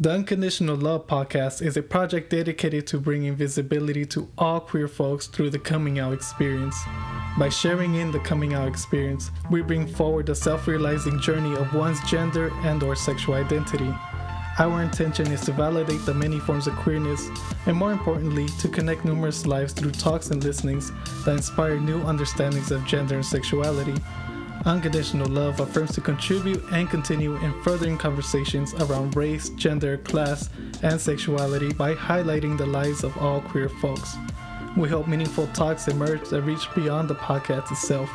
The Unconditional Love podcast is a project dedicated to bringing visibility to all queer folks through the coming out experience. By sharing in the coming out experience, we bring forward the self-realizing journey of one's gender and or sexual identity. Our intention is to validate the many forms of queerness and more importantly, to connect numerous lives through talks and listenings that inspire new understandings of gender and sexuality. Unconditional Love affirms to contribute and continue in furthering conversations around race, gender, class, and sexuality by highlighting the lives of all queer folks. We hope meaningful talks emerge that reach beyond the podcast itself.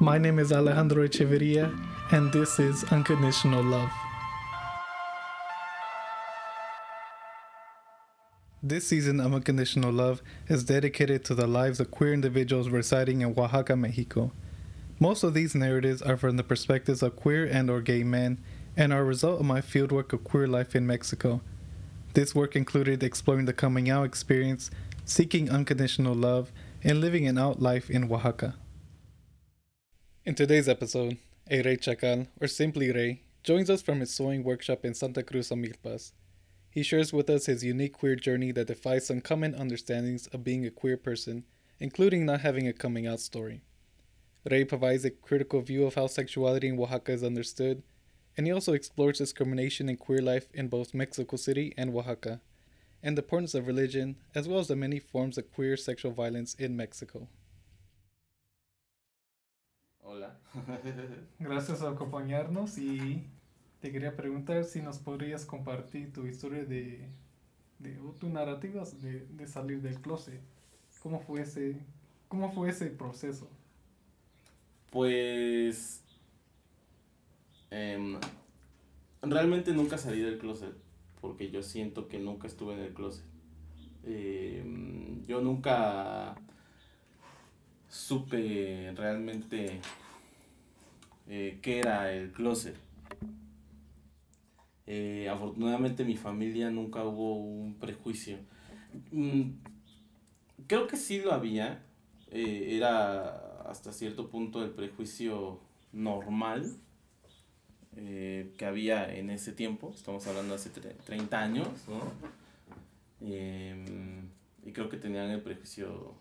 My name is Alejandro Echeverria, and this is Unconditional Love. This season of Unconditional Love is dedicated to the lives of queer individuals residing in Oaxaca, Mexico. Most of these narratives are from the perspectives of queer and or gay men and are a result of my fieldwork of queer life in Mexico. This work included exploring the coming out experience, seeking unconditional love, and living an out life in Oaxaca. In today's episode, a Rey Chacal, or simply Rey, joins us from his sewing workshop in Santa Cruz Amilpas. He shares with us his unique queer journey that defies some common understandings of being a queer person, including not having a coming out story. Rey provides a critical view of how sexuality in Oaxaca is understood, and he also explores discrimination in queer life in both Mexico City and Oaxaca, and the importance of religion, as well as the many forms of queer sexual violence in Mexico. Hola. Gracias por acompañarnos y te quería preguntar si nos podrías compartir tu historia de, de o tus narrativas de, de salir del closet. ¿Cómo fue ese, cómo fue ese proceso? Pues. em, realmente nunca salí del closet. Porque yo siento que nunca estuve en el closet. Em, yo nunca supe realmente eh, qué era el closet. Eh, afortunadamente mi familia nunca hubo un prejuicio. Mm, creo que sí lo había. eh, era hasta cierto punto el prejuicio normal eh, que había en ese tiempo. Estamos hablando hace tre- 30 años. Em, y creo que tenían el prejuicio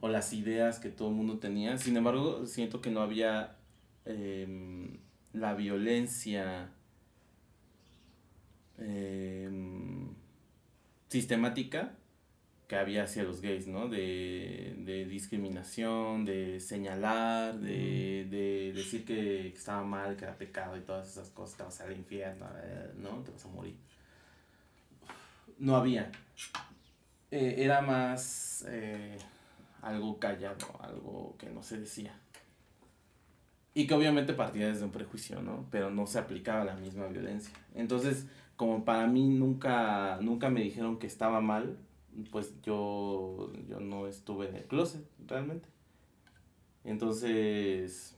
o las ideas que todo el mundo tenía. Sin embargo, siento que no había em, la violencia em, sistemática que había hacia los gays, ¿no? De, de discriminación, de señalar, de, de decir que estaba mal, que era pecado y todas esas cosas, te vas al infierno, eh, ¿no? Te vas a morir. No había. Eh, era más eh, algo callado, algo que no se decía. Y que obviamente partía desde un prejuicio, ¿no? Pero no se aplicaba la misma violencia. Entonces, como para mí nunca, nunca me dijeron que estaba mal, pues yo, yo no estuve en el closet, realmente. Entonces,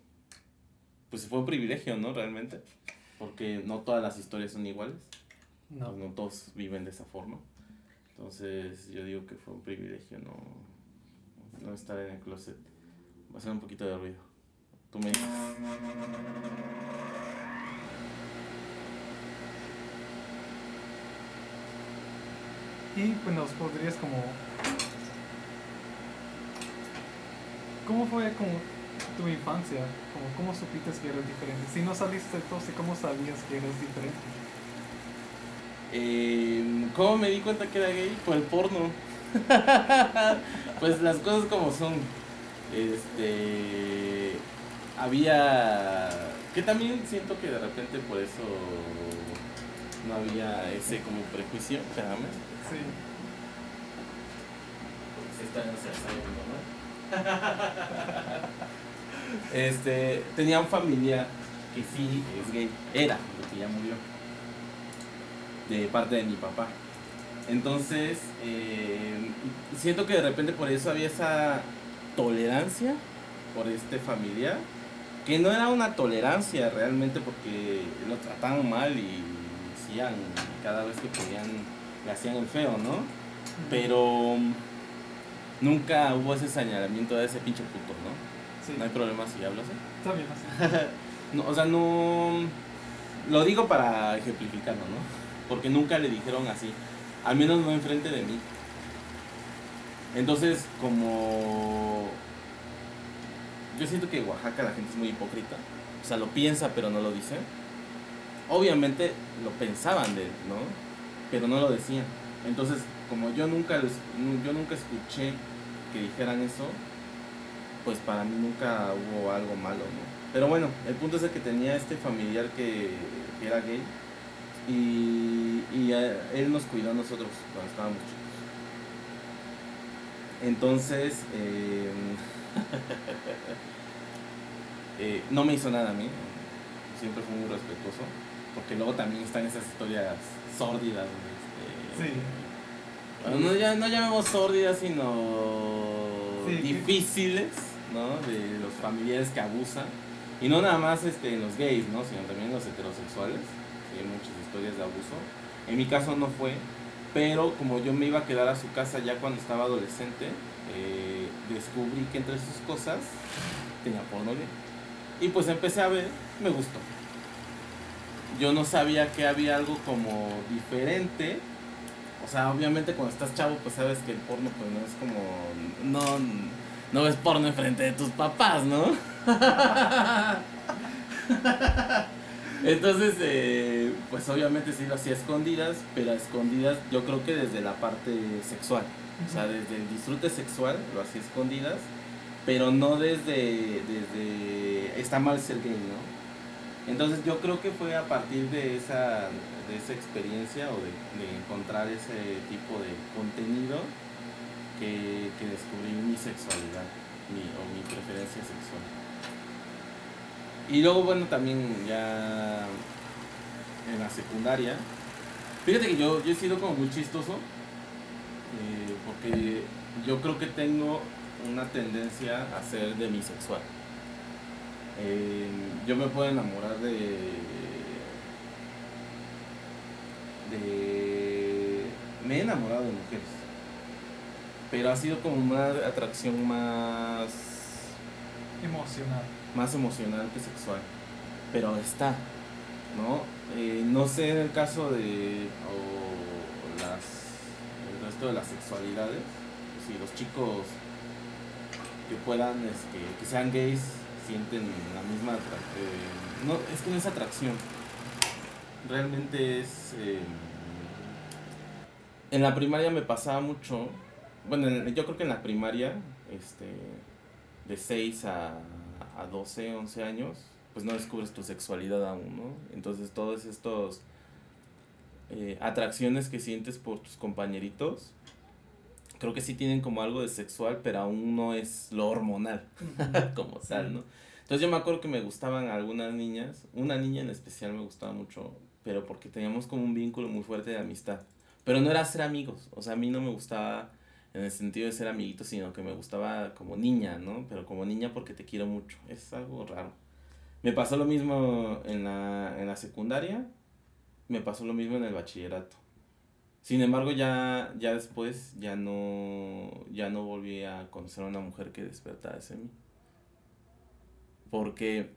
pues fue un privilegio, ¿no? Realmente. Porque no todas las historias son iguales. No. No todos viven de esa forma. Entonces, yo digo que fue un privilegio no, no estar en el closet. Va a ser un poquito de ruido. Tú me dices. Y pues nos podrías como... ¿Cómo fue como tu infancia? Como, ¿Cómo supiste que eras diferente? Si no saliste closet, ¿cómo sabías que eras diferente? Eh, ¿Cómo me di cuenta que era gay? Por el porno. pues las cosas como son. Este. Había. Que también siento que de repente por eso no había ese como prejuicio. Espérame. Sí. Se está, se ¿no? este. Tenía un familiar que sí es gay. Era, porque ya murió. De parte de mi papá. Entonces, eh, siento que de repente por eso había esa tolerancia por este familiar, que no era una tolerancia realmente porque lo trataban mal y cada vez que podían, le hacían el feo, ¿no? Pero nunca hubo ese señalamiento de ese pinche puto, ¿no? Sí. No hay problema si hablo así. Está bien así. No, o sea, no. lo digo para ejemplificarlo, ¿no? Porque nunca le dijeron así, al menos no enfrente de mí. Entonces, como yo siento que en Oaxaca la gente es muy hipócrita, o sea, lo piensa pero no lo dice. Obviamente lo pensaban de él, ¿no? Pero no lo decían. Entonces, como yo nunca, yo nunca escuché que dijeran eso, pues para mí nunca hubo algo malo, ¿no? Pero bueno, el punto es que tenía este familiar que, era gay y, él nos cuidó a nosotros cuando estábamos chicos. Entonces, eh, eh, no me hizo nada a mí, siempre fue muy respetuoso, porque luego también están esas historias sórdidas. Este, sí. no, ya, no llamemos sórdidas, sino difíciles, ¿no? De los familiares que abusan. Y no nada más este, en los gays, ¿no? Sino también en los heterosexuales. hay muchas historias de abuso. En mi caso no fue, pero como yo me iba a quedar a su casa ya cuando estaba adolescente, eh, descubrí que entre sus cosas tenía porno gay. Y pues empecé a ver, me gustó. Yo no sabía que había algo como diferente. O sea, obviamente cuando estás chavo, pues sabes que el porno pues no es como... No, no ves porno enfrente de tus papás, ¿no? Entonces, eh, pues obviamente sí lo hacía escondidas, pero a escondidas yo creo que desde la parte sexual. O sea, desde el disfrute sexual lo hacía escondidas, pero no desde, desde está mal ser gay, ¿no? Entonces yo creo que fue a partir de esa, de esa experiencia o de, encontrar ese tipo de contenido que, que descubrí mi sexualidad mi, o mi preferencia sexual. Y luego, bueno, también ya en la secundaria. Fíjate que yo, yo he sido como muy chistoso. Eh, porque yo creo que tengo una tendencia a ser demisexual. Eh, yo me puedo enamorar de. de. Me he enamorado de mujeres. Pero ha sido como una atracción más. emocional más emocional que sexual. Pero está, ¿no? Eh, no sé en el caso de o las, el resto de las sexualidades, si los chicos que puedan, este, que sean gays, sienten la misma eh, no, es que no es atracción. Realmente es... Eh, en la primaria me pasaba mucho, bueno, yo creo que en la primaria, este, de 6 a a 12, 11 años, pues no descubres tu sexualidad aún, ¿no? Entonces todas estas eh, atracciones que sientes por tus compañeritos, creo que sí tienen como algo de sexual, pero aún no es lo hormonal como tal, ¿no? Entonces yo me acuerdo que me gustaban algunas niñas, una niña en especial me gustaba mucho, pero porque teníamos como un vínculo muy fuerte de amistad. Pero no era ser amigos, o sea, a mí no me gustaba en el sentido de ser amiguito, sino que me gustaba como niña, ¿no? Pero como niña porque te quiero mucho. Es algo raro. Me pasó lo mismo en la, en la secundaria, me pasó lo mismo en el bachillerato. Sin embargo, ya, ya después ya no, ya no volví a conocer a una mujer que despertara ese mí. Porque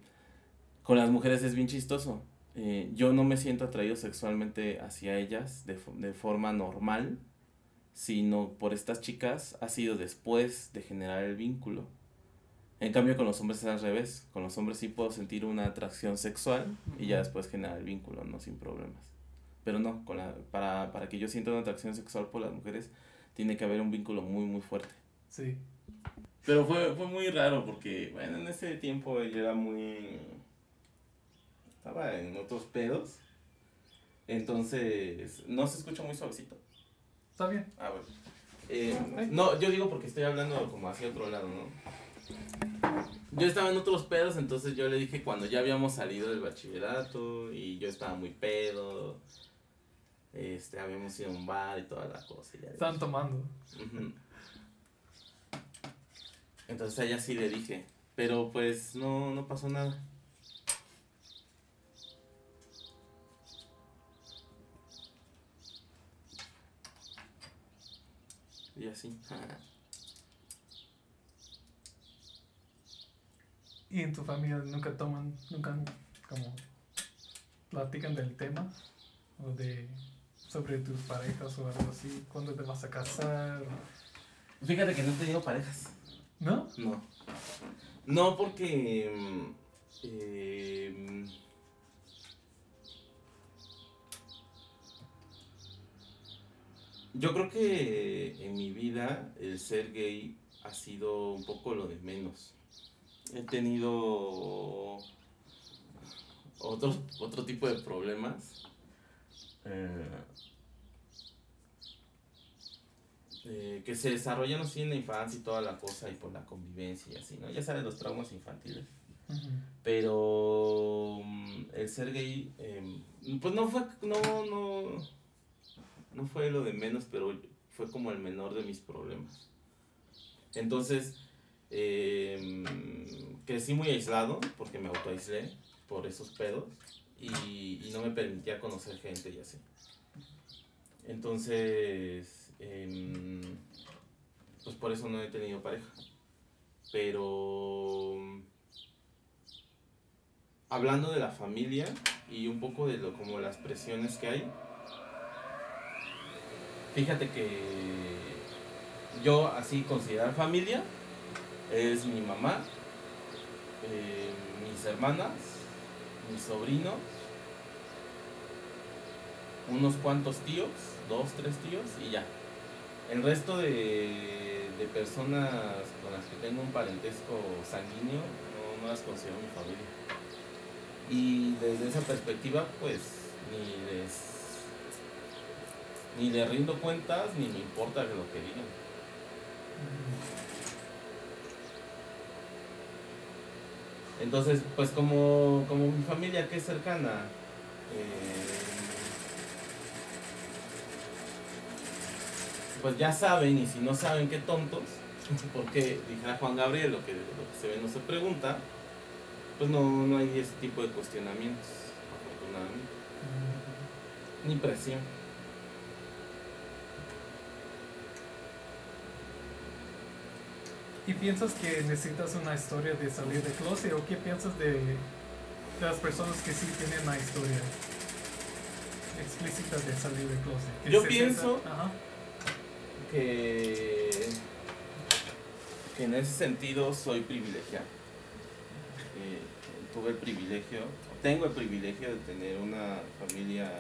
con las mujeres es bien chistoso. Eh, yo no me siento atraído sexualmente hacia ellas de, de forma normal sino por estas chicas ha sido después de generar el vínculo. En cambio con los hombres es al revés, con los hombres sí puedo sentir una atracción sexual y ya después generar el vínculo, no sin problemas. Pero no, con la, para, para que yo sienta una atracción sexual por las mujeres tiene que haber un vínculo muy muy fuerte. Sí. Pero fue, fue muy raro porque, bueno, en ese tiempo yo era muy... Estaba en otros pedos. Entonces, no se escucha muy suavecito. Está bien. Ah, bueno. Eh, no, yo digo porque estoy hablando como hacia otro lado, ¿no? Yo estaba en otros pedos, entonces yo le dije cuando ya habíamos salido del bachillerato y yo estaba muy pedo. Este, habíamos ido a un bar y toda la cosa. Ya Estaban tomando. Entonces a ella sí le dije, pero pues no, no pasó nada. Y así. ¿Y en tu familia nunca toman, nunca como platican del tema o de sobre tus parejas o algo así, cuándo te vas a casar, Fíjate que no he tenido parejas. ¿no? No. No, porque. eh, yo creo que en mi vida el ser gay ha sido un poco lo de menos. He tenido otro, otro tipo de problemas. Eh, eh, que se desarrollan así en la infancia y toda la cosa y por la convivencia y así, ¿no? Ya sabes, los traumas infantiles. Pero mm, el ser gay, em, pues no fue, no, no, no fue lo de menos, pero fue como el menor de mis problemas. Entonces, em, crecí muy aislado, porque me autoaislé por esos pedos, y, no me permitía conocer gente y así. Entonces, em, pues por eso no he tenido pareja. Pero hablando de la familia y un poco de lo como las presiones que hay. Fíjate que yo así considerar familia es mi mamá, eh, mis hermanas, mis sobrinos, unos cuantos tíos, dos, tres tíos y ya. El resto de, de personas con las que tengo un parentesco sanguíneo no, las considero mi familia. Y desde esa perspectiva, pues, ni les, ni les rindo cuentas, ni me importa lo que digan. Entonces, pues como, como mi familia que es cercana, eh, pues ya saben, y si no saben, qué tontos, porque dijera Juan Gabriel, lo que, lo que se ve no se pregunta, pues no, no hay ese tipo de cuestionamientos, afortunadamente, ni presión. ¿Y piensas que necesitas una historia de salir de closet o qué piensas de, de las personas que sí tienen una historia explícita de salir de closet? Yo pienso- sientan- Ajá. que, que en ese sentido soy privilegiado. Eh, tuve el privilegio, tengo el privilegio de tener una familia.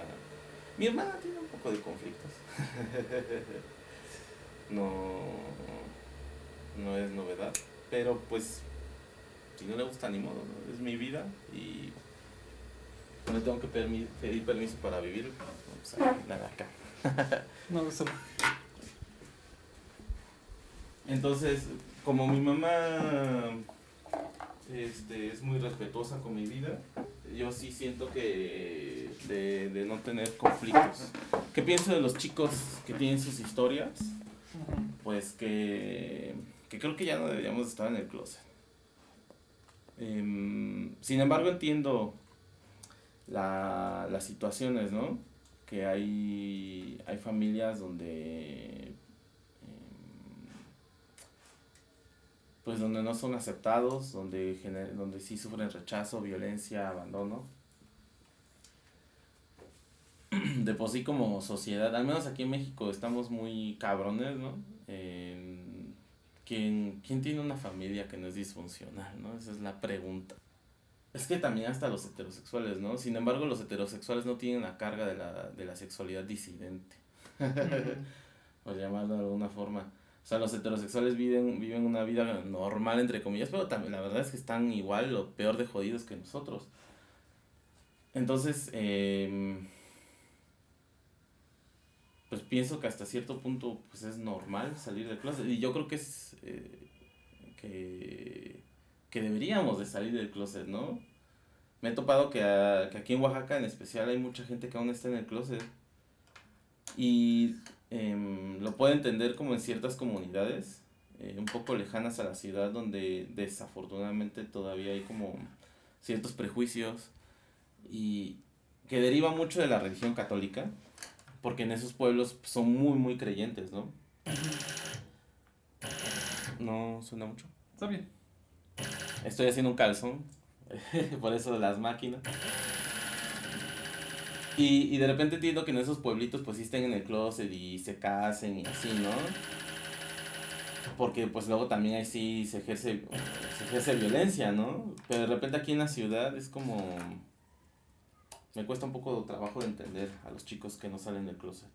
Mi hermana tiene un poco de conflictos. no, no es novedad, pero pues si no le gusta ni modo, ¿no? es mi vida y no le tengo que permi- pedir permiso para vivir. Pues, nada acá. No, eso- Entonces, como mi mamá este, es muy respetuosa con mi vida, yo sí siento que de, de no tener conflictos. ¿Qué pienso de los chicos que tienen sus historias? Pues que, que creo que ya no deberíamos estar en el closet. Em, sin embargo, entiendo la, las situaciones, ¿no? Que hay, hay familias donde em, pues donde no son aceptados, donde, gener- donde sí sufren rechazo, violencia, abandono. De por sí como sociedad, al menos aquí en México estamos muy cabrones, ¿no? En- ¿quién, ¿Quién tiene una familia que no es disfuncional, no? Esa es la pregunta. Es que también hasta los heterosexuales, ¿no? Sin embargo, los heterosexuales no tienen la carga de la, de la sexualidad disidente. por llamarlo de alguna forma. O sea, los heterosexuales viven, viven una vida normal, entre comillas, pero también la verdad es que están igual o peor de jodidos que nosotros. Entonces, em, pues pienso que hasta cierto punto pues es normal salir del closet. Y yo creo que es eh, que, que deberíamos de salir del closet, ¿no? Me he topado que, que aquí en Oaxaca en especial hay mucha gente que aún está en el closet. Y em, lo puedo entender como en ciertas comunidades eh, un poco lejanas a la ciudad donde desafortunadamente todavía hay como ciertos prejuicios y que deriva mucho de la religión católica porque en esos pueblos son muy muy creyentes, ¿no? No suena mucho. Está bien. Estoy haciendo un calzón, por eso de las máquinas. Y, y de repente entiendo que en esos pueblitos pues sí estén en el closet y se casen y así, ¿no? Porque pues luego también ahí sí se ejerce, se ejerce violencia, ¿no? Pero de repente aquí en la ciudad es como... Me cuesta un poco de trabajo de entender a los chicos que no salen del closet.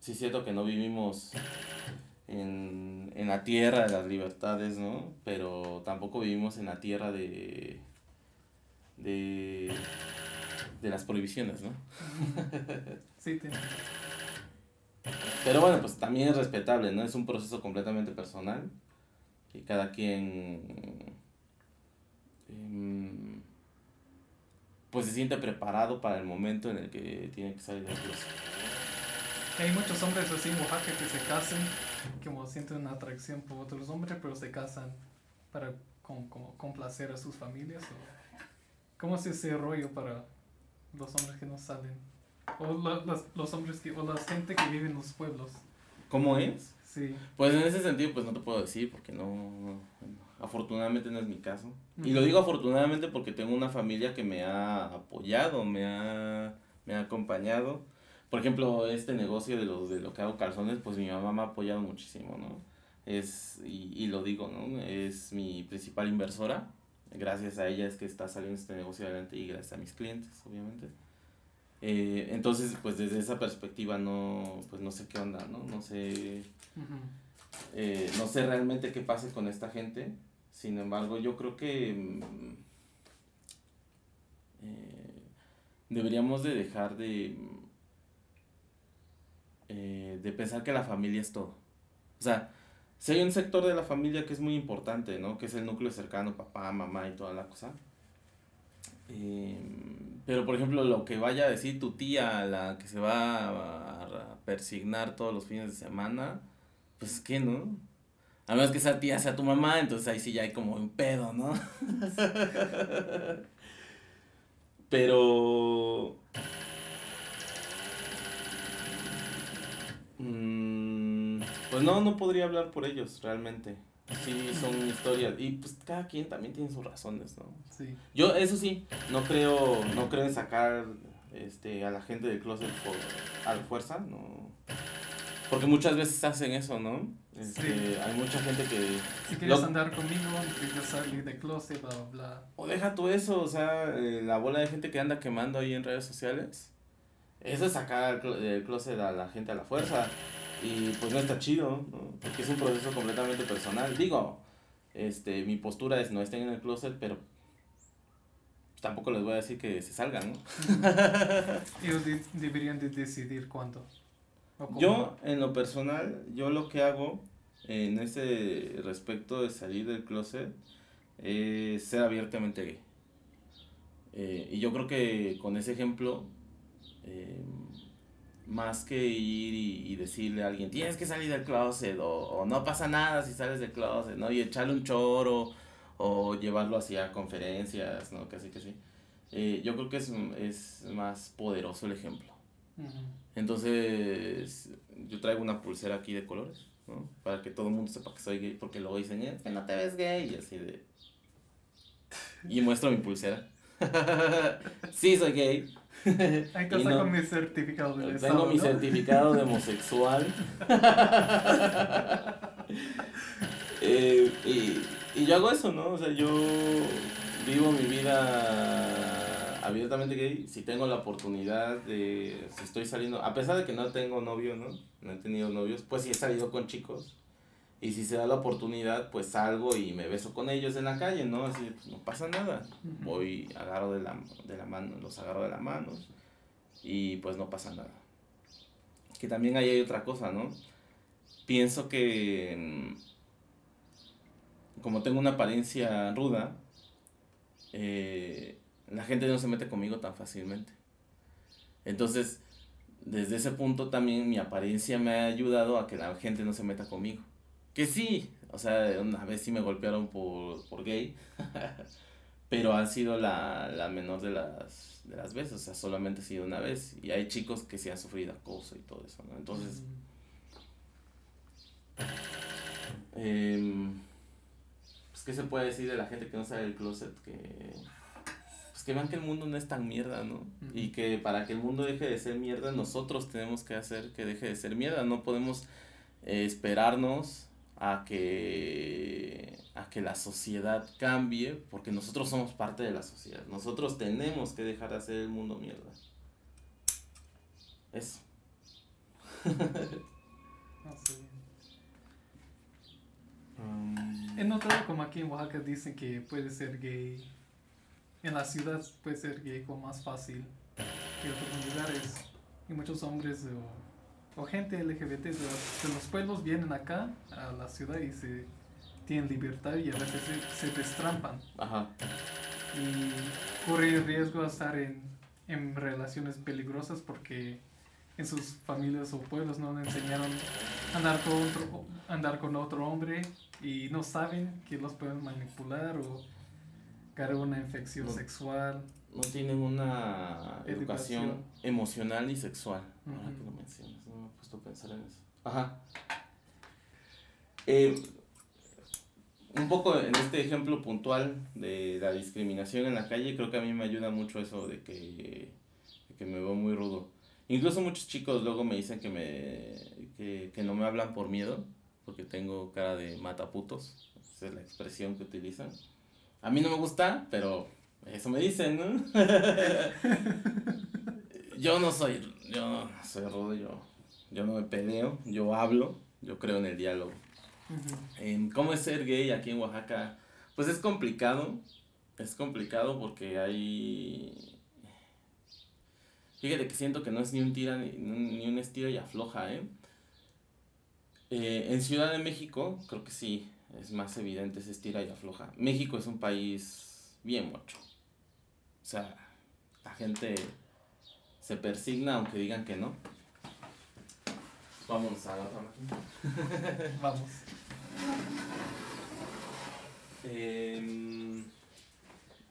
Sí es cierto que no vivimos en, en la tierra de las libertades, ¿no? Pero tampoco vivimos en la tierra de... de de las prohibiciones, ¿no? Sí, tiene. Pero bueno, pues también es respetable, ¿no? Es un proceso completamente personal. Que cada quien. em, pues se siente preparado para el momento en el que tiene que salir del closet. Hay muchos hombres así en Oaxaca que se casan, como sienten una atracción por otros hombres, pero se casan para con- como complacer a sus familias. o- ¿Cómo es ese rollo para los hombres que no salen? O la- las- los hombres que, o la gente que vive en los pueblos. ¿Cómo es? Sí. Pues en ese sentido, pues no te puedo decir porque no, no- afortunadamente no es mi caso. Y lo digo afortunadamente porque tengo una familia que me ha apoyado, me ha, me ha acompañado. Por ejemplo, este negocio de lo, de lo que hago calzones, pues mi mamá me ha apoyado muchísimo, ¿no? Es, y, y lo digo, ¿no? Es mi principal inversora. Gracias a ella es que está saliendo este negocio adelante y gracias a mis clientes, obviamente. Eh, entonces, pues desde esa perspectiva no, pues no sé qué onda, ¿no? No sé Ujú. eh, no sé realmente qué pase con esta gente. Sin embargo, yo creo que mm, eh, deberíamos de dejar de, mm, eh, de pensar que la familia es todo. O sea, si hay un sector de la familia que es muy importante, ¿no? Que es el núcleo cercano, papá, mamá y toda la cosa. Eh, pero, por ejemplo, lo que vaya a decir tu tía, la que se va a, a persignar todos los fines de semana, pues que no. A menos que esa tía sea tu mamá, entonces ahí sí ya hay como un pedo, ¿no? Pero. mm, pues no, no podría hablar por ellos realmente. Sí, son historias. Y pues cada quien también tiene sus razones, ¿no? Sí. Yo, eso sí, no creo, no creo en sacar este, a la gente del closet por, a la fuerza, no. Porque muchas veces hacen eso, ¿no? Este, Sí. Hay mucha gente que... Si quieres Lo- andar conmigo, necesitas salir de closet, bla, bla, bla. O deja tú eso, o sea, eh, la bola de gente que anda quemando ahí en redes sociales. Eso es sacar del clo- del closet a la gente a la fuerza. Y pues no está chido, ¿no? Porque es un proceso completamente personal. Digo, este, mi postura es no estén en el closet, pero tampoco les voy a decir que se salgan, ¿no? Ellos de- deberían de decidir cuándo. Yo, en lo personal, yo lo que hago en ese respecto de salir del closet es ser abiertamente gay. Eh, y yo creo que con ese ejemplo, eh, más que ir y, y decirle a alguien, tienes que salir del closet, o, o no pasa nada si sales del closet, ¿no? Y echarle un choro, o llevarlo hacia conferencias, ¿no? Casi que sí. Eh, yo creo que es, es más poderoso el ejemplo. Entonces, yo traigo una pulsera aquí de colores, ¿no? Para que todo el mundo sepa que soy gay, porque luego dicen, que no te ves gay, y así de... Y muestro mi pulsera. sí, soy gay. Ahí Y está no- con mi certificado de Tengo mi certificado de homosexual. Eh, y, y yo hago eso, ¿no? O sea, yo vivo mi vida abiertamente gay. Si tengo la oportunidad de. Si estoy saliendo. A pesar de que no tengo novio, ¿no? No he tenido novios, pues sí he salido con chicos. Y si se da la oportunidad, pues salgo y me beso con ellos en la calle, ¿no? Así, pues no pasa nada. Voy, agarro de la, de la mano, los agarro de la mano y pues no pasa nada. Que también ahí hay otra cosa, ¿no? Pienso que mm, como tengo una apariencia ruda, eh, la gente no se mete conmigo tan fácilmente. Entonces, desde ese punto también mi apariencia me ha ayudado a que la gente no se meta conmigo. Que sí, o sea, una vez sí me golpearon por, por gay, pero ha sido la, la menor de las, de las veces, o sea, solamente ha sido una vez. Y hay chicos que sí han sufrido acoso y todo eso, ¿no? Entonces, em, pues, ¿qué se puede decir de la gente que no sale del closet? Que, pues, que vean que el mundo no es tan mierda, ¿no? Y que para que el mundo deje de ser mierda, nosotros tenemos que hacer que deje de ser mierda. No podemos eh, esperarnos a que, a que la sociedad cambie, porque nosotros somos parte de la sociedad. Nosotros tenemos que dejar de hacer el mundo mierda. Eso. No sé. He notado como aquí en Oaxaca dicen que puede ser gay. En la ciudad puede ser gay como más fácil que otros lugares. Y muchos hombres o, o gente LGBT de los, de los pueblos vienen acá a la ciudad y se tienen libertad y a veces se, se destrampan. Ajá. Y corren riesgo a estar en, en relaciones peligrosas porque en sus familias o pueblos no le enseñaron a andar con otro, andar con otro hombre y no saben que los pueden manipular o cargar una infección No. sexual. No tienen una educación, Educación. emocional y sexual. Ahora Ujú. que lo mencionas, no me he puesto a pensar en eso. Ajá. Eh, un poco en este ejemplo puntual de la discriminación en la calle, creo que a mí me ayuda mucho eso de que, de que me veo muy rudo. Incluso muchos chicos luego me dicen que, me, que, que no me hablan por miedo, porque tengo cara de mataputos. Esa es la expresión que utilizan. A mí no me gusta, pero eso me dicen, ¿no? yo no soy, yo no soy rudo, yo, yo no me peleo, yo hablo, yo creo en el diálogo. ¿Cómo es ser gay aquí en Oaxaca? Pues es complicado, es complicado porque hay... Fíjate que siento que no es ni un tira ni, ni un estira y afloja, ¿eh? Eh, En Ciudad de México, creo que sí, es más evidente ese estira y afloja. México es un país bien mocho. O sea, la gente se persigna aunque digan que no. Vámonos a la otra máquina. Vamos. Em,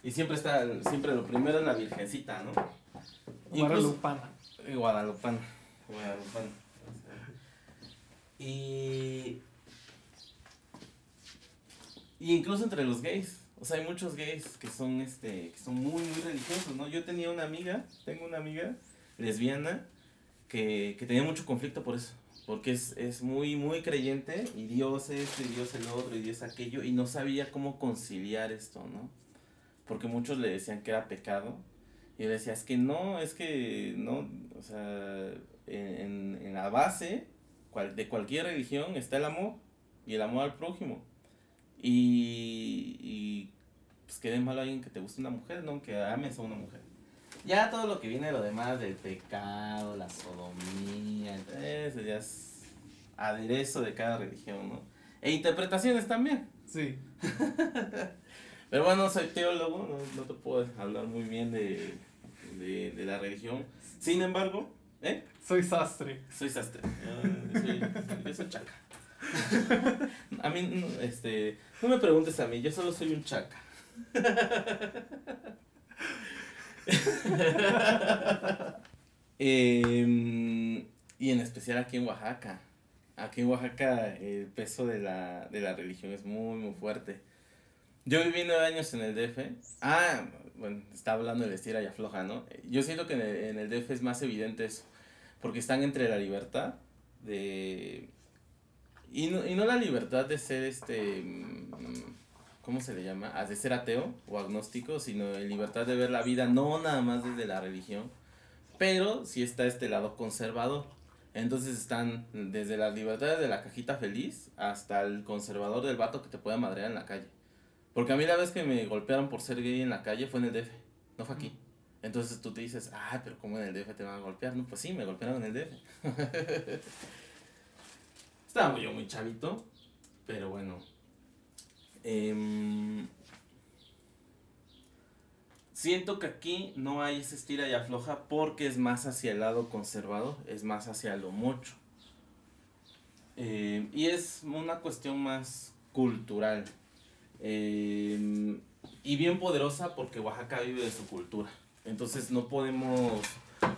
y siempre está, siempre lo primero es la virgencita, ¿no? Guadalupana. Guadalupana. Guadalupana. Y. Y incluso entre los gays. O sea, hay muchos gays que son este. que son muy, muy religiosos, ¿no? Yo tenía una amiga, tengo una amiga lesbiana que, que tenía mucho conflicto por eso. Porque es, es muy, muy creyente, y Dios esto, y Dios el otro, y Dios aquello, y no sabía cómo conciliar esto, ¿no? Porque muchos le decían que era pecado, y él decía, es que no, es que no, o sea, en, en la base de cualquier religión está el amor, y el amor al prójimo. Y, y pues que de malo alguien que te guste una mujer, ¿no? Que ames a una mujer. Ya todo lo que viene de lo demás del pecado, la sodomía, eso ya es aderezo de cada religión, ¿no? E interpretaciones también. Sí. Pero bueno, soy teólogo, no, no te puedo hablar muy bien de, de, de la religión. Sin embargo, ¿eh? Soy sastre. Soy sastre. Yo soy, yo soy chaca. A mí, no, este, no me preguntes a mí, yo solo soy un chaca. Em, y en especial aquí en Oaxaca. Aquí en Oaxaca el peso de la, de la religión es muy, muy fuerte. Yo viví nueve años en el DF. Ah, bueno, estaba hablando de estira y afloja, ¿no? Yo siento que en el DF es más evidente eso. Porque están entre la libertad de... Y no, y no la libertad de ser este... mm, ¿Cómo se le llama? Ah, De ser ateo o agnóstico, sino la libertad de ver la vida no nada más desde la religión, pero sí está este lado conservador. Entonces están desde las libertades de la cajita feliz hasta el conservador del vato que te puede madrear en la calle. Porque a mí la vez que me golpearon por ser gay en la calle fue en el DF, no fue aquí. Entonces tú te dices, ah, pero ¿cómo en el DF te van a golpear? No, pues sí, me golpearon en el DF. Estaba yo muy chavito, pero bueno. Em, siento que aquí no hay ese estira y afloja porque es más hacia el lado conservador, es más hacia lo mocho. Em, y es una cuestión más cultural. Em, y bien poderosa porque Oaxaca vive de su cultura. Entonces no podemos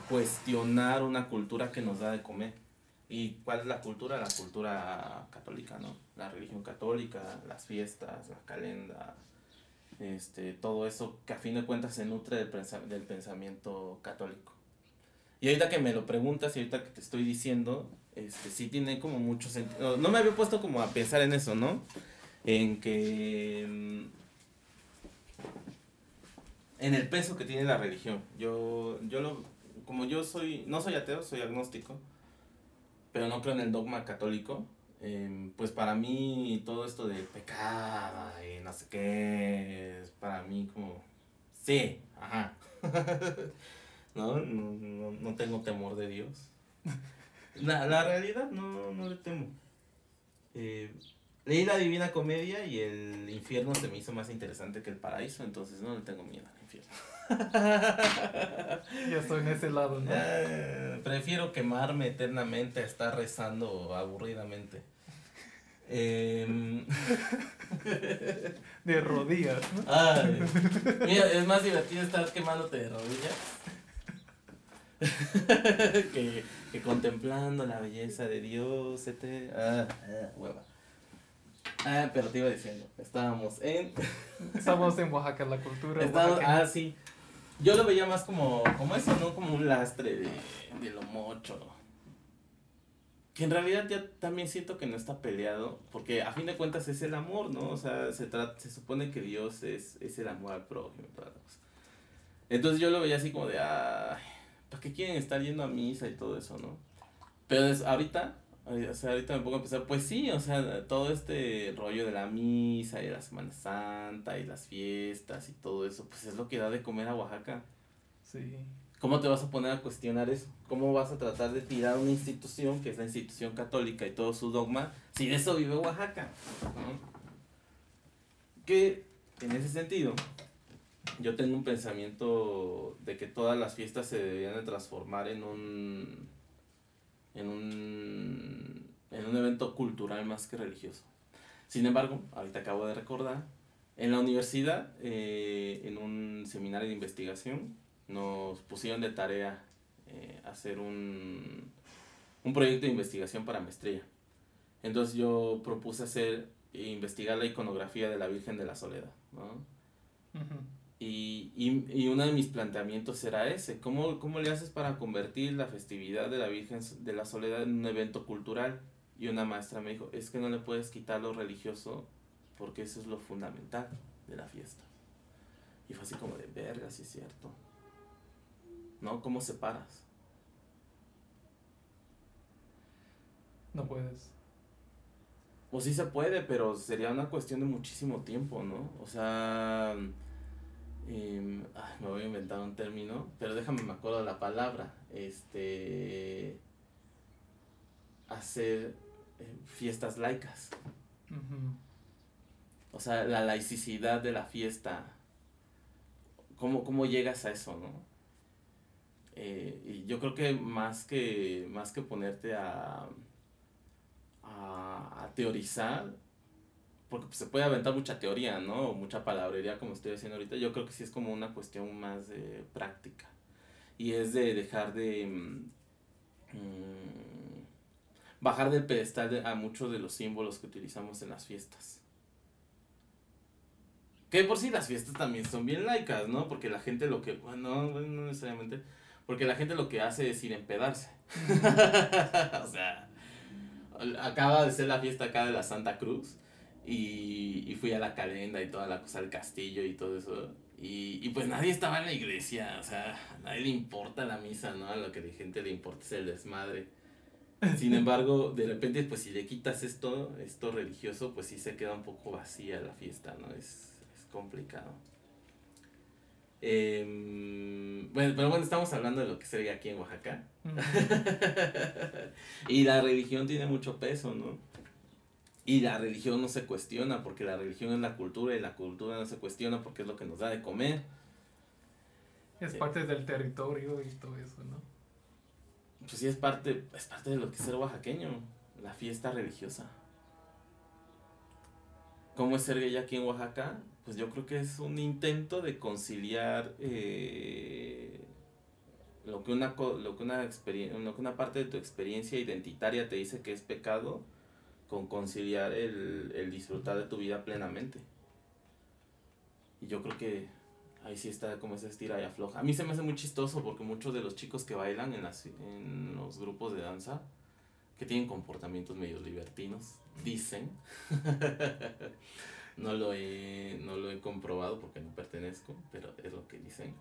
cuestionar una cultura que nos da de comer. ¿Y cuál es la cultura? La cultura católica, ¿no? La religión católica, las fiestas, la calenda, este, todo eso que a fin de cuentas se nutre del, del pensamiento católico. Y ahorita que me lo preguntas y ahorita que te estoy diciendo, este, sí tiene como mucho sentido. No me había puesto como a pensar en eso, ¿no? En que... Mm, en el peso que tiene la religión. Yo, yo lo, como yo soy, no soy ateo, soy agnóstico, pero no creo en el dogma católico. Em, pues para mí todo esto de pecado y no sé qué, es para mí como, sí, ajá. ¿No? No, no, tengo temor de Dios. La, la realidad no, no le temo. Eh, leí la Divina Comedia y el infierno se me hizo más interesante que el paraíso, entonces no le tengo miedo Ya estoy en ese lado, ¿no? prefiero quemarme eternamente a estar rezando aburridamente. Em, de rodillas, ¿no? mira, es más divertido estar quemándote de rodillas que, que, contemplando la belleza de Dios. Este, ah, ah, hueva. Ah, pero te iba diciendo, estábamos en... Estamos en Oaxaca, la cultura. ah, sí. Yo lo veía más como, como eso, ¿no? Como un lastre de, de lo mocho. Que en realidad ya también siento que no está peleado, porque a fin de cuentas es el amor, ¿no? O sea, se, trata, se supone que Dios es, es el amor al prójimo. Entonces yo lo veía así como de, ay, ¿para qué quieren estar yendo a misa y todo eso, no? Pero es, ahorita o sea, ahorita me pongo a pensar, pues sí, o sea, todo este rollo de la misa y la Semana Santa y las fiestas y todo eso, pues es lo que da de comer a Oaxaca. Sí. ¿Cómo te vas a poner a cuestionar eso? ¿Cómo vas a tratar de tirar una institución que es la institución católica y todo su dogma si de eso vive Oaxaca? Que en ese sentido, yo tengo un pensamiento de que todas las fiestas se deberían de transformar en un en un, en un evento cultural más que religioso. Sin embargo, ahorita acabo de recordar, en la universidad, eh, en un seminario de investigación, nos pusieron de tarea eh, hacer un, un proyecto de investigación para maestría. Entonces yo propuse hacer, investigar la iconografía de la Virgen de la Soledad, ¿no? Y, y, y, uno de mis planteamientos era ese, ¿Cómo, ¿cómo le haces para convertir la festividad de la Virgen de la Soledad en un evento cultural? Y una maestra me dijo, es que no le puedes quitar lo religioso porque eso es lo fundamental de la fiesta. Y fue así como de verga, sí es cierto. ¿No? ¿Cómo separas? No puedes. O sí se puede, pero sería una cuestión de muchísimo tiempo, ¿no? O sea, Em, me voy a inventar un término, pero déjame me acuerdo de la palabra. Este. Hacer eh, fiestas laicas. O sea, la laicidad de la fiesta. ¿Cómo, cómo llegas a eso, no? Eh, y yo creo que más que, más que ponerte a, a, a teorizar, porque pues, se puede aventar mucha teoría, ¿no? O mucha palabrería como estoy haciendo ahorita. Yo creo que sí es como una cuestión más de práctica. Y es de dejar de... Mm, bajar del pedestal a muchos de los símbolos que utilizamos en las fiestas. Que por sí las fiestas también son bien laicas, ¿no? Porque la gente lo que... Bueno, no necesariamente. Porque la gente lo que hace es ir a empedarse. o sea, acaba de ser la fiesta acá de la Santa Cruz. Y, y, fui a la calenda y toda la cosa al castillo y todo eso. Y, y, pues nadie estaba en la iglesia, o sea, a nadie le importa la misa, ¿no? A lo que a la gente le importa es el desmadre. Sin embargo, de repente, pues si le quitas esto, esto religioso, pues sí se queda un poco vacía la fiesta, ¿no? Es, es complicado. Eh, bueno, pero bueno, estamos hablando de lo que se ve aquí en Oaxaca. y la religión tiene mucho peso, ¿no? Y la religión no se cuestiona porque la religión es la cultura y la cultura no se cuestiona porque es lo que nos da de comer. Es parte del territorio y todo eso, ¿no? Pues sí, es parte, es parte de lo que es ser oaxaqueño, la fiesta religiosa. ¿Cómo es ser gay aquí en Oaxaca? Pues yo creo que es un intento de conciliar eh, lo, que una, lo, que una lo que una parte de tu experiencia identitaria te dice que es pecado con conciliar el, disfrutar de tu vida plenamente. Y yo creo que ahí sí está como esa estira y afloja. A mí se me hace muy chistoso porque muchos de los chicos que bailan en, las, en los grupos de danza, que tienen comportamientos medio libertinos, dicen, no, lo he, no lo he comprobado porque no pertenezco, pero es lo que dicen,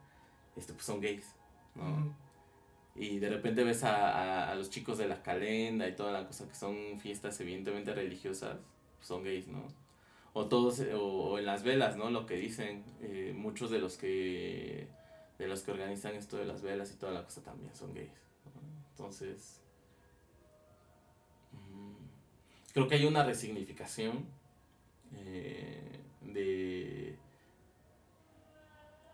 este, pues son gays, ¿no? Y de repente ves a, a, los chicos de la calenda y toda la cosa que son fiestas evidentemente religiosas, son gays, ¿no? O todos, o, en las velas, ¿no? Lo que dicen, eh, muchos de los que de los que organizan esto de las velas y toda la cosa también son gays. Entonces, mm, creo que hay una resignificación eh, de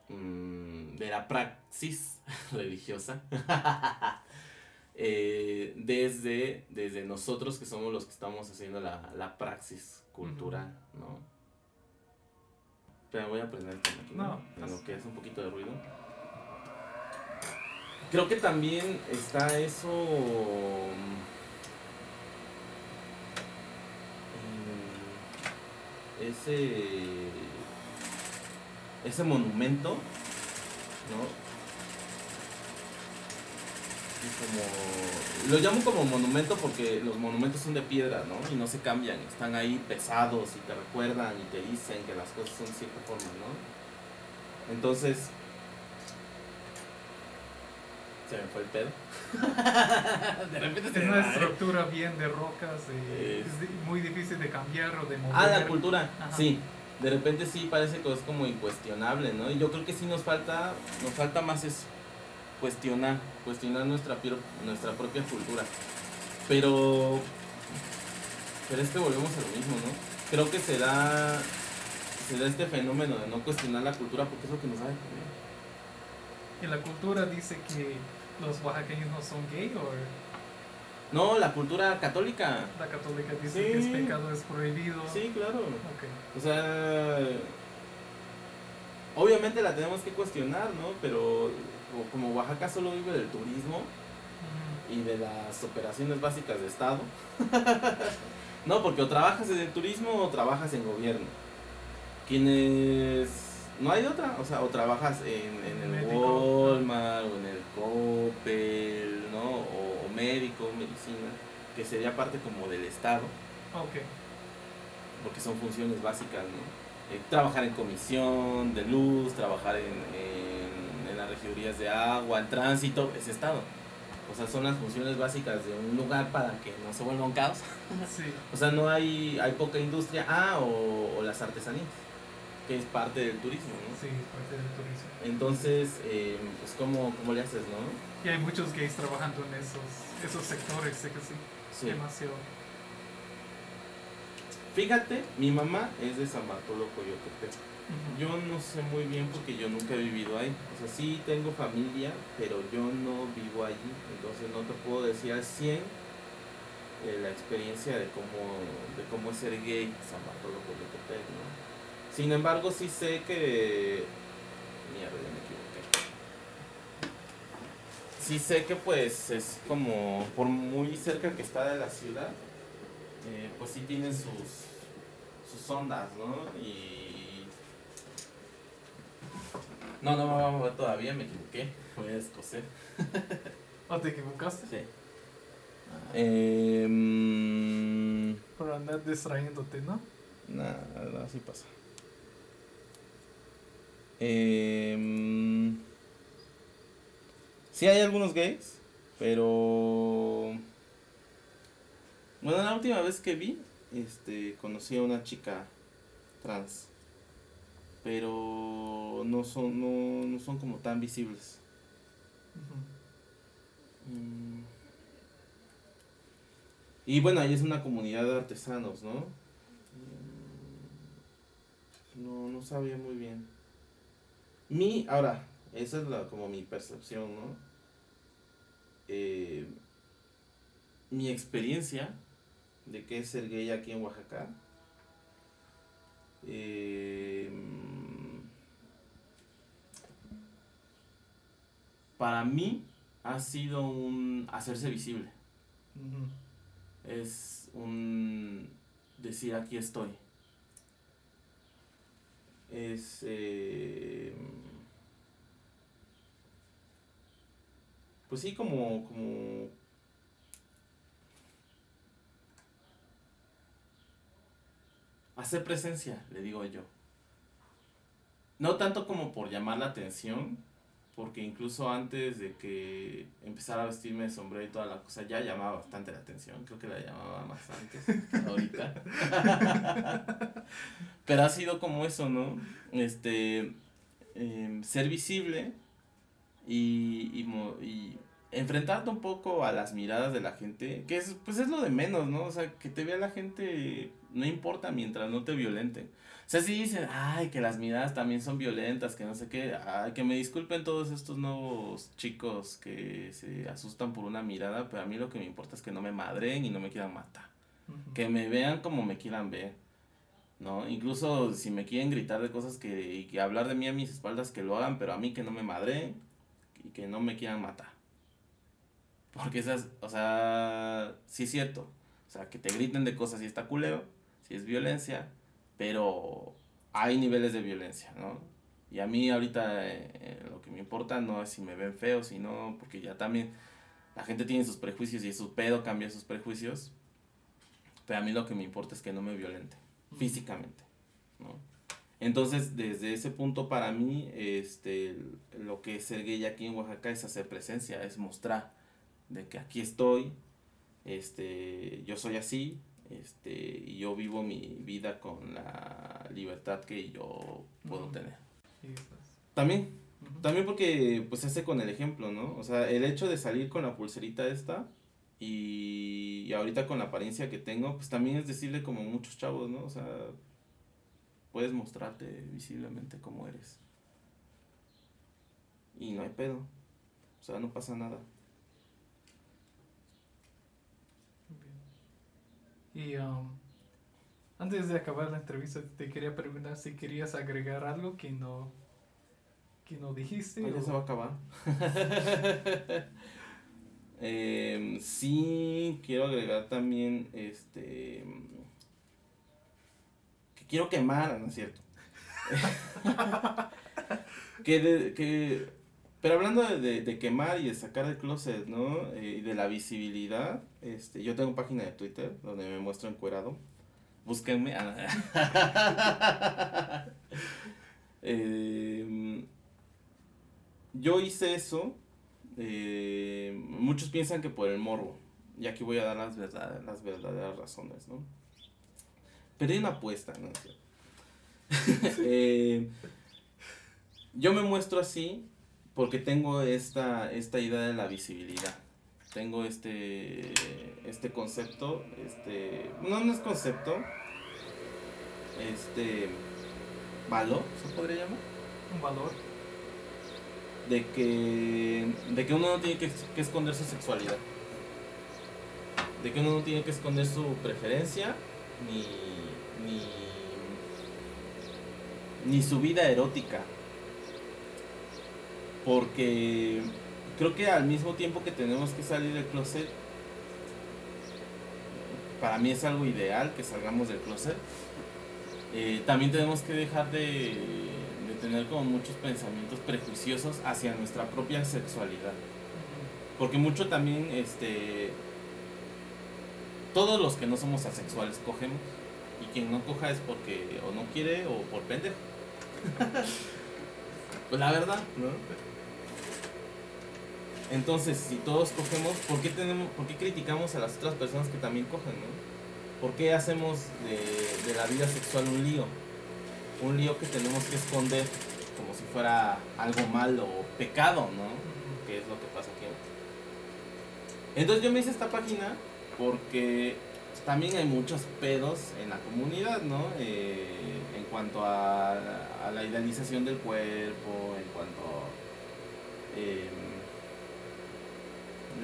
Mm, de la praxis religiosa eh, desde, desde nosotros que somos los que estamos haciendo la, la praxis cultural, ¿no? Pero voy a aprender no, en lo que es un poquito de ruido. Creo que también está eso. Mm, ese ese monumento, ¿no? Como, lo llamo como monumento porque los monumentos son de piedra, ¿no? Y no se cambian, están ahí pesados y te recuerdan y te dicen que las cosas son de cierta forma, ¿no? Entonces, se me fue el pedo. de repente es una estructura bien de rocas, eh, es muy difícil de cambiar o de mover. Ah, la cultura, sí de repente sí parece que es como incuestionable, ¿no? Y yo creo que sí nos falta, nos falta más es cuestionar, cuestionar nuestra, nuestra propia cultura. Pero, pero es que volvemos a lo mismo, ¿no? Creo que se da, se da este fenómeno de no cuestionar la cultura porque es lo que nos da de comer. ¿Y la cultura dice que los oaxaqueños no son gay o...? No, la cultura católica. La católica dice que es pecado, es prohibido. Sí, claro. O sea, obviamente la tenemos que cuestionar, ¿no? Pero como Oaxaca solo vive del turismo y de las operaciones básicas de Estado. no, porque o trabajas en el turismo o trabajas en gobierno. Quienes... No hay otra, o sea, o trabajas en, en el Walmart o en el Coppel, ¿no? Médico, medicina, que sería parte como del Estado. Ok. Porque son funciones básicas, ¿no? Eh, trabajar en comisión de luz, trabajar en, en, las regidurías de agua, el tránsito, es Estado. O sea, son las funciones básicas de un lugar para que no se vuelva un caos. Sí. o sea, no hay, hay poca industria. Ah, o, las artesanías, que es parte del turismo, ¿no? Sí, es parte del turismo. Entonces, eh, pues, ¿cómo, ¿cómo le haces, no? Y hay muchos gays trabajando en esos esos sectores, sé que sí. Demasiado. Fíjate, mi mamá es de San Bartolo Coyotepec. Yo no sé muy bien porque yo nunca he vivido ahí. O sea, sí tengo familia, pero yo no vivo allí. Entonces no te puedo decir al 100 eh, la experiencia de cómo, de cómo es ser gay en San Bartolo Coyotepec, ¿no? Sin embargo, sí sé que... Mierda, sí sé que pues es como por muy cerca que está de la ciudad, eh, pues sí tienen sus, sus ondas, ¿no? Y... No, no mover todavía, me equivoqué, voy a escocer. ¿O te equivocaste? Sí. Eh, Por andar distrayéndote, ¿no? Nada, así pasa. Eh, Sí hay algunos gays, pero... Bueno, la última vez que vi, este, conocí a una chica trans. Pero no son, no, son como tan visibles. Mm. Y bueno, ahí es una comunidad de artesanos, ¿no? Mm. No, no sabía muy bien. Mi, ahora, esa es la, como mi percepción, ¿no? Eh, mi experiencia de qué es ser gay aquí en Oaxaca. Eh, para mí ha sido un hacerse visible. Es un decir aquí estoy. es eh, pues sí como como hacer presencia le digo yo no tanto como por llamar la atención porque incluso antes de que empezara a vestirme de sombrero y toda la cosa ya llamaba bastante la atención, creo que la llamaba más antes, ahorita. Pero ha sido como eso, ¿no? Este, em, ser visible y, y, y enfrentarte un poco a las miradas de la gente, que es, pues es lo de menos, ¿no? O sea, que te vea la gente no importa mientras no te violenten. O sea, si dicen, ay, que las miradas también son violentas, que no sé qué, ay, que me disculpen todos estos nuevos chicos que se asustan por una mirada, pero a mí lo que me importa es que no me madren y no me quieran matar. Que me vean como me quieran ver. ¿no? Incluso si me quieren gritar de cosas que, y que hablar de mí a mis espaldas, que lo hagan, pero a mí que no me madren y que no me quieran matar. Porque esas, o sea, sí es cierto. O sea, que te griten de cosas y está culero, si es violencia, pero hay niveles de violencia, ¿no? Y a mí ahorita eh, eh, lo que me importa no es si me ven feo, sino porque ya también la gente tiene sus prejuicios y su pedo cambia sus prejuicios. Pero a mí lo que me importa es que no me violente físicamente, ¿no? Entonces, desde ese punto para mí, este, lo que es ser gay aquí en Oaxaca es hacer presencia, es mostrar de que aquí estoy, este, yo soy así, este, y yo vivo mi vida con la libertad que yo puedo tener. También, también porque pues hace con el ejemplo, ¿no? O sea, el hecho de salir con la pulserita esta y, y ahorita con la apariencia que tengo, pues también es decirle como muchos chavos, ¿no? O sea, puedes mostrarte visiblemente como eres. Y no hay pedo. O sea, no pasa nada. Y um, antes de acabar la entrevista, te quería preguntar si querías agregar algo que no, que no dijiste. Ah, ya se va a acabar. eh, sí, quiero agregar también este. Quiero quemar, ¿no es cierto? que, de, que pero hablando de, de, quemar y de sacar del closet, ¿no? Eh, y de la visibilidad, este, yo tengo página de Twitter donde me muestro encuerado. Búsquenme. eh, yo hice eso. Eh, muchos piensan que por el morbo. Y aquí voy a dar las, verdad, las verdaderas razones, ¿no? Pero hay una apuesta, ¿no? eh, yo me muestro así porque tengo esta, esta idea de la visibilidad. Tengo este, este concepto, este, no, no es concepto, este, valor, ¿se podría llamar? Un valor. De que, de que uno no tiene que, que esconder su sexualidad. De que uno no tiene que esconder su preferencia, ni, ni, ni su vida erótica porque creo que al mismo tiempo que tenemos que salir del closet, para mí es algo ideal que salgamos del closet. Eh, también tenemos que dejar de, de, tener como muchos pensamientos prejuiciosos hacia nuestra propia sexualidad. Porque mucho también, este, todos los que no somos asexuales cogemos. Y quien no coja es porque o no quiere o por pendejo. pues la verdad, ¿no? Entonces, si todos cogemos, ¿por qué, tenemos, ¿por qué criticamos a las otras personas que también cogen, no? ¿Por qué hacemos de, de la vida sexual un lío? Un lío que tenemos que esconder como si fuera algo malo o pecado, ¿no? Que es lo que pasa aquí. Entonces yo me hice esta página porque también hay muchos pedos en la comunidad, ¿no? Eh, en cuanto a, a, la idealización del cuerpo, en cuanto... Eh,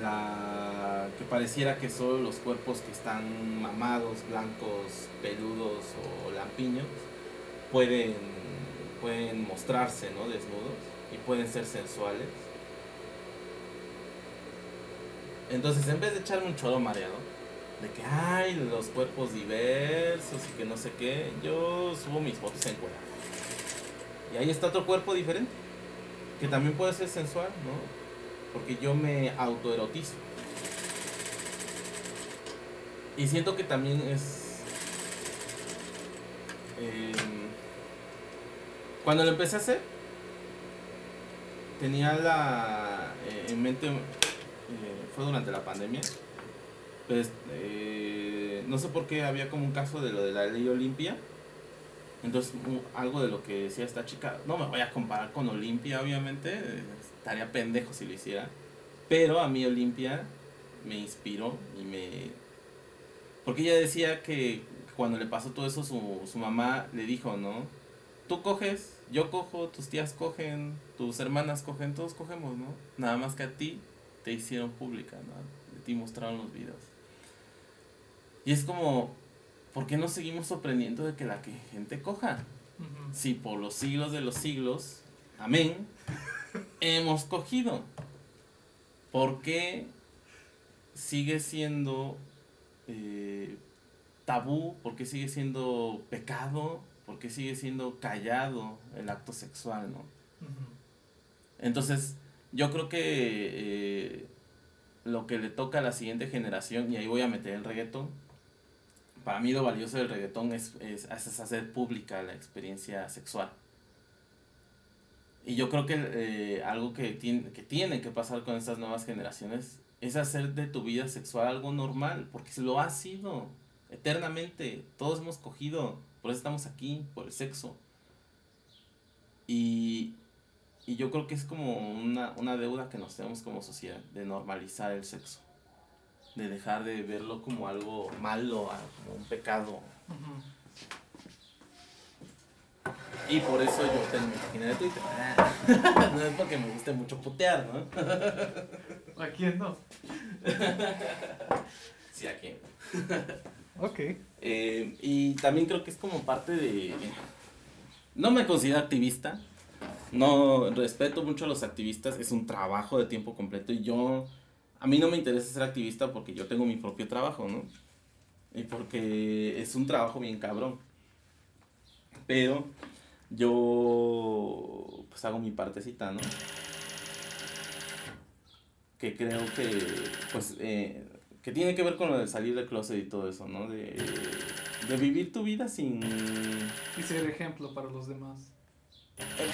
la que pareciera que solo los cuerpos que están mamados, blancos, peludos o lampiños pueden, pueden mostrarse ¿no? desnudos y pueden ser sensuales. Entonces, en vez de echarme un choro mareado, de que hay los cuerpos diversos y que no sé qué, yo subo mis fotos en cuerda. Y ahí está otro cuerpo diferente, que también puede ser sensual, ¿no? Porque yo me autoerotizo. Y siento que también es... em, cuando lo empecé a hacer, tenía la eh, en mente, eh, fue durante la pandemia, pues eh, no sé por qué había como un caso de lo de la ley Olimpia. Entonces, algo de lo que decía esta chica, no me voy a comparar con Olimpia, obviamente, estaría pendejo si lo hiciera. Pero a mí Olimpia me inspiró y me... Porque ella decía que cuando le pasó todo eso, su, su mamá le dijo, ¿no? Tú coges, yo cojo, tus tías cogen, tus hermanas cogen, todos cogemos, ¿no? Nada más que a ti te hicieron pública, ¿no? De ti mostraron los videos. Y es como, ¿por qué no seguimos sorprendiendo de que la que gente coja? Si por los siglos de los siglos, amén, hemos cogido. ¿Por qué sigue siendo eh, tabú? ¿Por qué sigue siendo pecado? ¿Por qué sigue siendo callado el acto sexual, no? Entonces, yo creo que eh, lo que le toca a la siguiente generación, y ahí voy a meter el reggaetón, para mí lo valioso del reggaetón es, es, hacer pública la experiencia sexual. Y yo creo que eh, algo que tiene, que que pasar con estas nuevas generaciones es hacer de tu vida sexual algo normal, porque lo ha sido eternamente. Todos hemos cogido, por eso estamos aquí, por el sexo. Y, y yo creo que es como una, una deuda que nos tenemos como sociedad, de normalizar el sexo. De dejar de verlo como algo malo, a- como un pecado. Y por eso yo tengo mi página de Twitter. no es porque me guste mucho putear, ¿no? ¿A quién no? Sí, aquí. Ok. Eh, y también creo que es como parte de... No me considero activista. No respeto mucho a los activistas. Es un trabajo de tiempo completo y yo... A mí no me interesa ser activista porque yo tengo mi propio trabajo, ¿no? Y porque es un trabajo bien cabrón. Pero yo pues hago mi partecita, ¿no? Que creo que pues eh, que tiene que ver con lo de salir del closet y todo eso, ¿no? De, de vivir tu vida sin... Y ser ejemplo para los demás.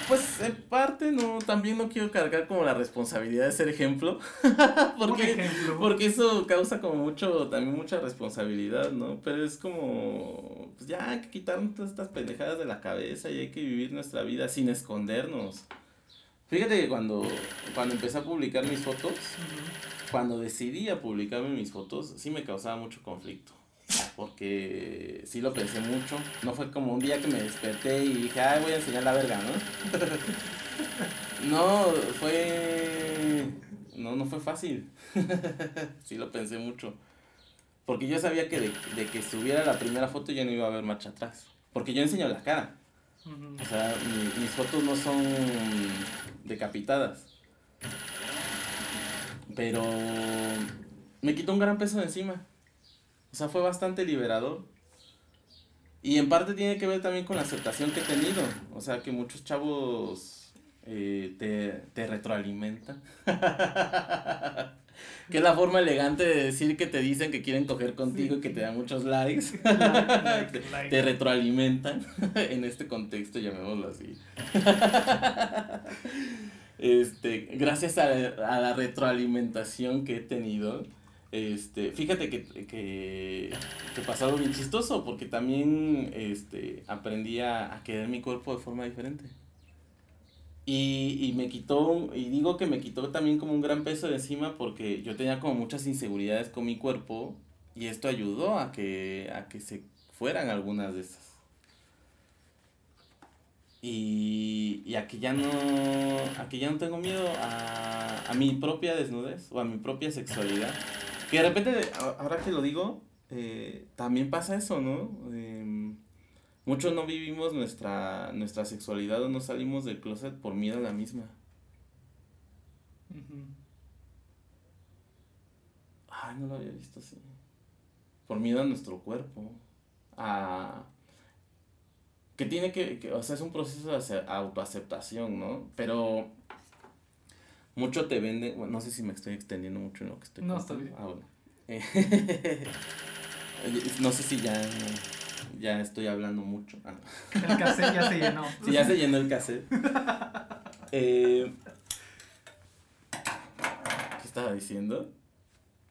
Pues en parte no, también no quiero cargar como la responsabilidad de ser ejemplo, Por porque, ejemplo. porque eso causa como mucho, también mucha responsabilidad, ¿no? Pero es como, pues ya hay que quitarnos todas estas pendejadas de la cabeza y hay que vivir nuestra vida sin escondernos. Fíjate que cuando, cuando empecé a publicar mis fotos, cuando decidí a publicarme mis fotos, sí me causaba mucho conflicto. Porque sí lo pensé mucho. No fue como un día que me desperté y dije, ay, voy a enseñar la verga, ¿no? no, fue. No, no fue fácil. sí lo pensé mucho. Porque yo sabía que de, de que subiera la primera foto ya no iba a haber marcha atrás. Porque yo enseño la cara. O sea, mi- mis fotos no son decapitadas. Pero me quitó un gran peso de encima. O sea, fue bastante liberador. Y en parte tiene que ver también con la aceptación que he tenido. O sea, que muchos chavos eh, te, te retroalimentan. que es la forma elegante de decir que te dicen que quieren coger contigo y que te dan muchos likes. Like, like, like. Te retroalimentan en este contexto, llamémoslo así. Este, gracias a, a la retroalimentación que he tenido, este, fíjate que, que, que pasó algo bien chistoso, porque también este, aprendí a, a querer mi cuerpo de forma diferente. Y, y me quitó, y digo que me quitó también como un gran peso de encima porque yo tenía como muchas inseguridades con mi cuerpo y esto ayudó a que, a que se fueran algunas de esas. Y, y a ya no, a ya no tengo miedo a, a mi propia desnudez o a mi propia sexualidad. Que de repente, ahora que lo digo, eh, también pasa eso, ¿no? Em, muchos no vivimos nuestra, nuestra sexualidad o no salimos del closet por miedo a la misma. Ujú. Ay, no lo había visto así. Por miedo a nuestro cuerpo. A, que tiene que, que, o sea, es un proceso de ace- autoaceptación, ¿no? Pero mucho te vende, bueno, no sé si me estoy extendiendo mucho en lo que estoy No, está bien. Ah, bueno. Eh, no sé si ya, ya estoy hablando mucho. Ah, no. El cassette ya se llenó. Sí, ya se llenó el cassette. Eh, ¿Qué estaba diciendo?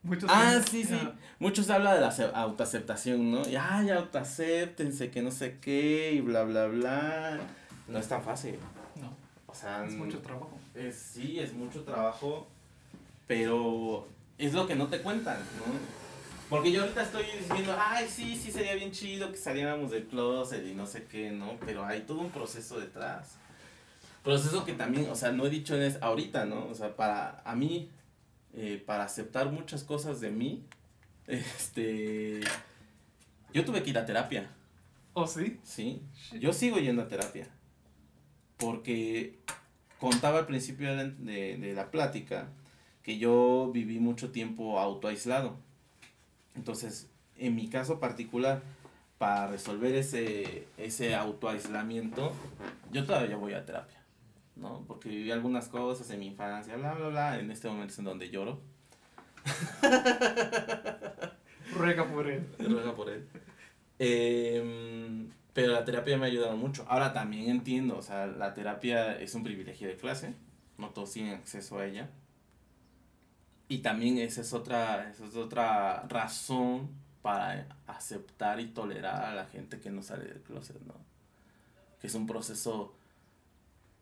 Muchos Ah, sí, sí. Muchos hablan de la ace- autoaceptación, ¿no? Y, ay, autoacéptense, que no sé qué, y bla, bla, bla. No es tan fácil. No, O sea, es mucho trabajo. es- sí, es mucho trabajo, pero es lo que no te cuentan, ¿no? Porque yo ahorita estoy diciendo, ay, sí, sí, sería bien chido que saliéramos del closet y no sé qué, ¿no? Pero hay todo un proceso detrás. Proceso que también, o sea, no he dicho en es ahorita, ¿no? O sea, para a mí, eh, para aceptar muchas cosas de mí, este, yo tuve que ir a terapia. ¿Oh, sí? Sí, yo sigo yendo a terapia. Porque contaba al principio de, la- de- de la plática que yo viví mucho tiempo autoaislado. Entonces, en mi caso particular, para resolver ese, ese autoaislamiento, yo todavía voy a terapia. ¿no? Porque viví algunas cosas en mi infancia, bla, bla, bla. En este momento es en donde lloro. Ruega por él. ruega por él. Em, pero la terapia me ha ayudado mucho. Ahora también entiendo, o sea, la terapia es un privilegio de clase, no todos tienen acceso a ella. Y también esa es otra, esa es otra razón para aceptar y tolerar a la gente que no sale del closet, ¿no? Que es un proceso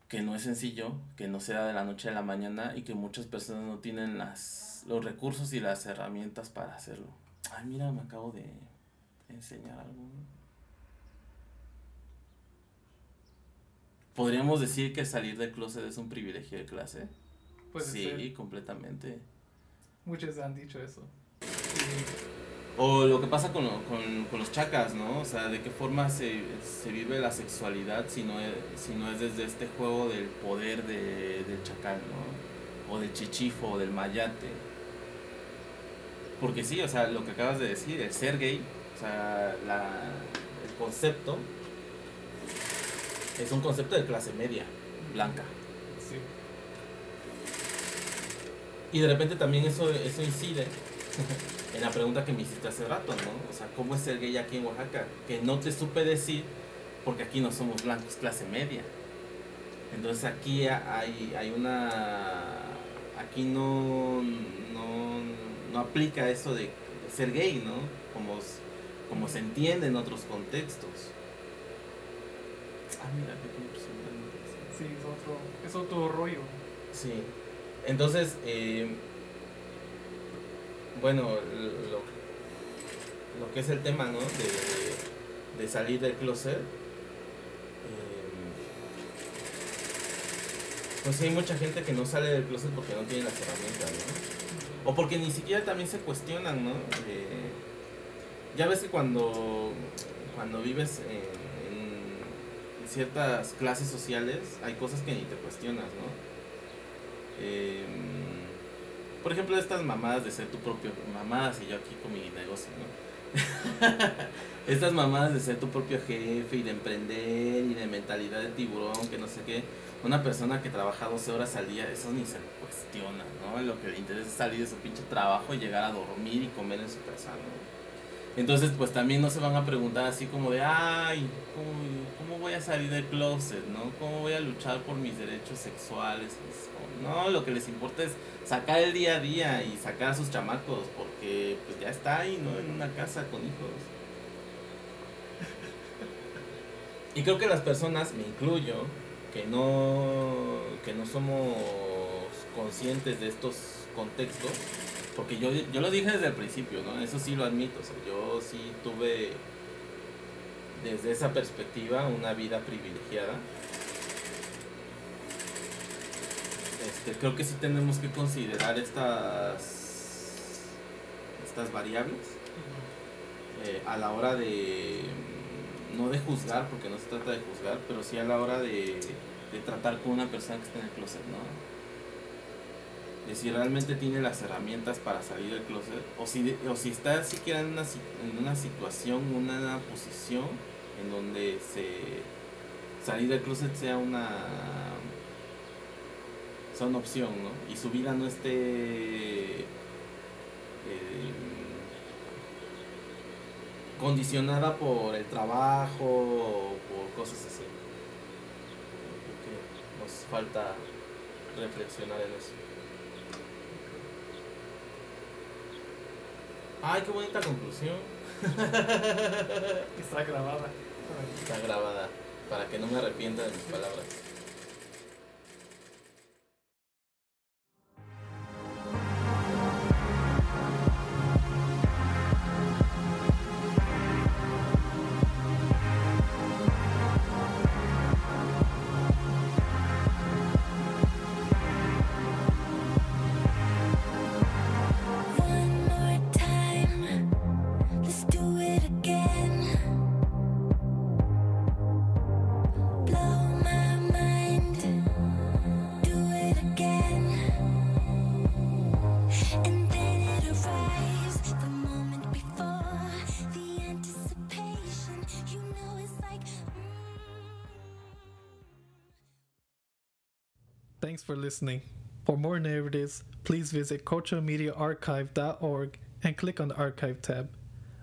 que no es sencillo, que no se da de la noche a la mañana y que muchas personas no tienen las, los recursos y las herramientas para hacerlo. Ay, mira, me acabo de enseñar algo. ¿Podríamos decir que salir del closet es un privilegio de clase? Puede sí, ser. completamente. Muchos han dicho eso. O lo que pasa con, con, con los chacas, ¿no? O sea, de qué forma se, se vive la sexualidad si no, es, si no es desde este juego del poder de, del chacal, ¿no? O del chichifo, o del mayate. Porque sí, o sea, lo que acabas de decir, el ser gay, o sea, la, el concepto es un concepto de clase media, blanca. Sí. Y de repente también eso, eso incide en la pregunta que me hiciste hace rato, ¿no? O sea, ¿cómo es ser gay aquí en Oaxaca? Que no te supe decir porque aquí no somos blancos clase media. Entonces aquí hay, hay una... Aquí no, no, no aplica eso de ser gay, ¿no? Como, como se entiende en otros contextos. Ah, mira, qué impresionante. Sí, es otro, es otro rollo. Sí. Entonces, eh, bueno, lo, lo que es el tema, ¿no? De, de salir del closet. eh, pues sí, hay mucha gente que no sale del closet porque no tiene las herramientas, ¿no? O porque ni siquiera también se cuestionan, ¿no? Eh, ya ves que cuando, cuando vives en ciertas clases sociales hay cosas que ni te cuestionas, ¿no? Eh, por ejemplo, estas mamadas de ser tu propio mamadas y yo aquí con mi negocio, ¿no? estas mamadas de ser tu propio jefe y de emprender y de mentalidad de tiburón, que no sé qué. Una persona que trabaja 12 horas al día, eso ni se cuestiona, ¿no? Lo que le interesa es salir de su pinche trabajo y llegar a dormir y comer en su casa, ¿no? Entonces, pues también no se van a preguntar así como de, ay, ¿cómo, cómo voy a salir del closet, no? ¿Cómo voy a luchar por mis derechos sexuales? No, lo que les importa es sacar el día a día y sacar a sus chamacos, porque pues ya está ahí, ¿no? En una casa con hijos. Y creo que las personas, me incluyo, que no, que no somos conscientes de estos contextos, porque yo, yo lo dije desde el principio, ¿no? Eso sí lo admito, o sea, yo sí tuve desde esa perspectiva una vida privilegiada. Este, creo que sí tenemos que considerar estas, estas variables eh, a la hora de, no de juzgar, porque no se trata de juzgar, pero sí a la hora de, de tratar con una persona que está en el closet, ¿no? Si realmente tiene las herramientas para salir del closet, o si, o si está siquiera en una, en una situación, una posición en donde se salir del closet sea una sea opción, ¿no? Y su vida no esté eh, condicionada por el trabajo o por cosas así. Nos falta reflexionar en eso. Ay, qué bonita conclusión. Está grabada. Está grabada para que no me arrepienta de mis palabras. For listening. For more narratives, please visit culturalmediaarchive.org and click on the Archive tab.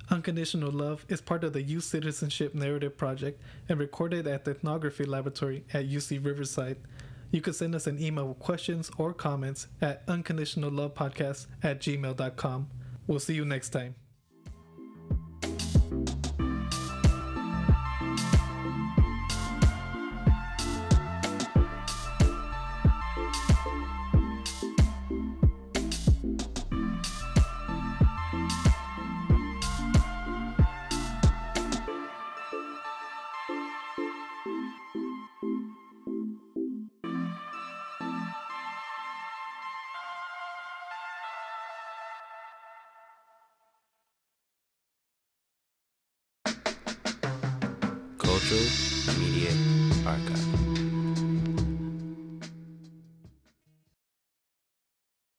Unconditional Love is part of the Youth Citizenship Narrative Project and recorded at the Ethnography Laboratory at UC Riverside. You can send us an email with questions or comments at unconditionallovepodcast at gmail.com. We'll see you next time.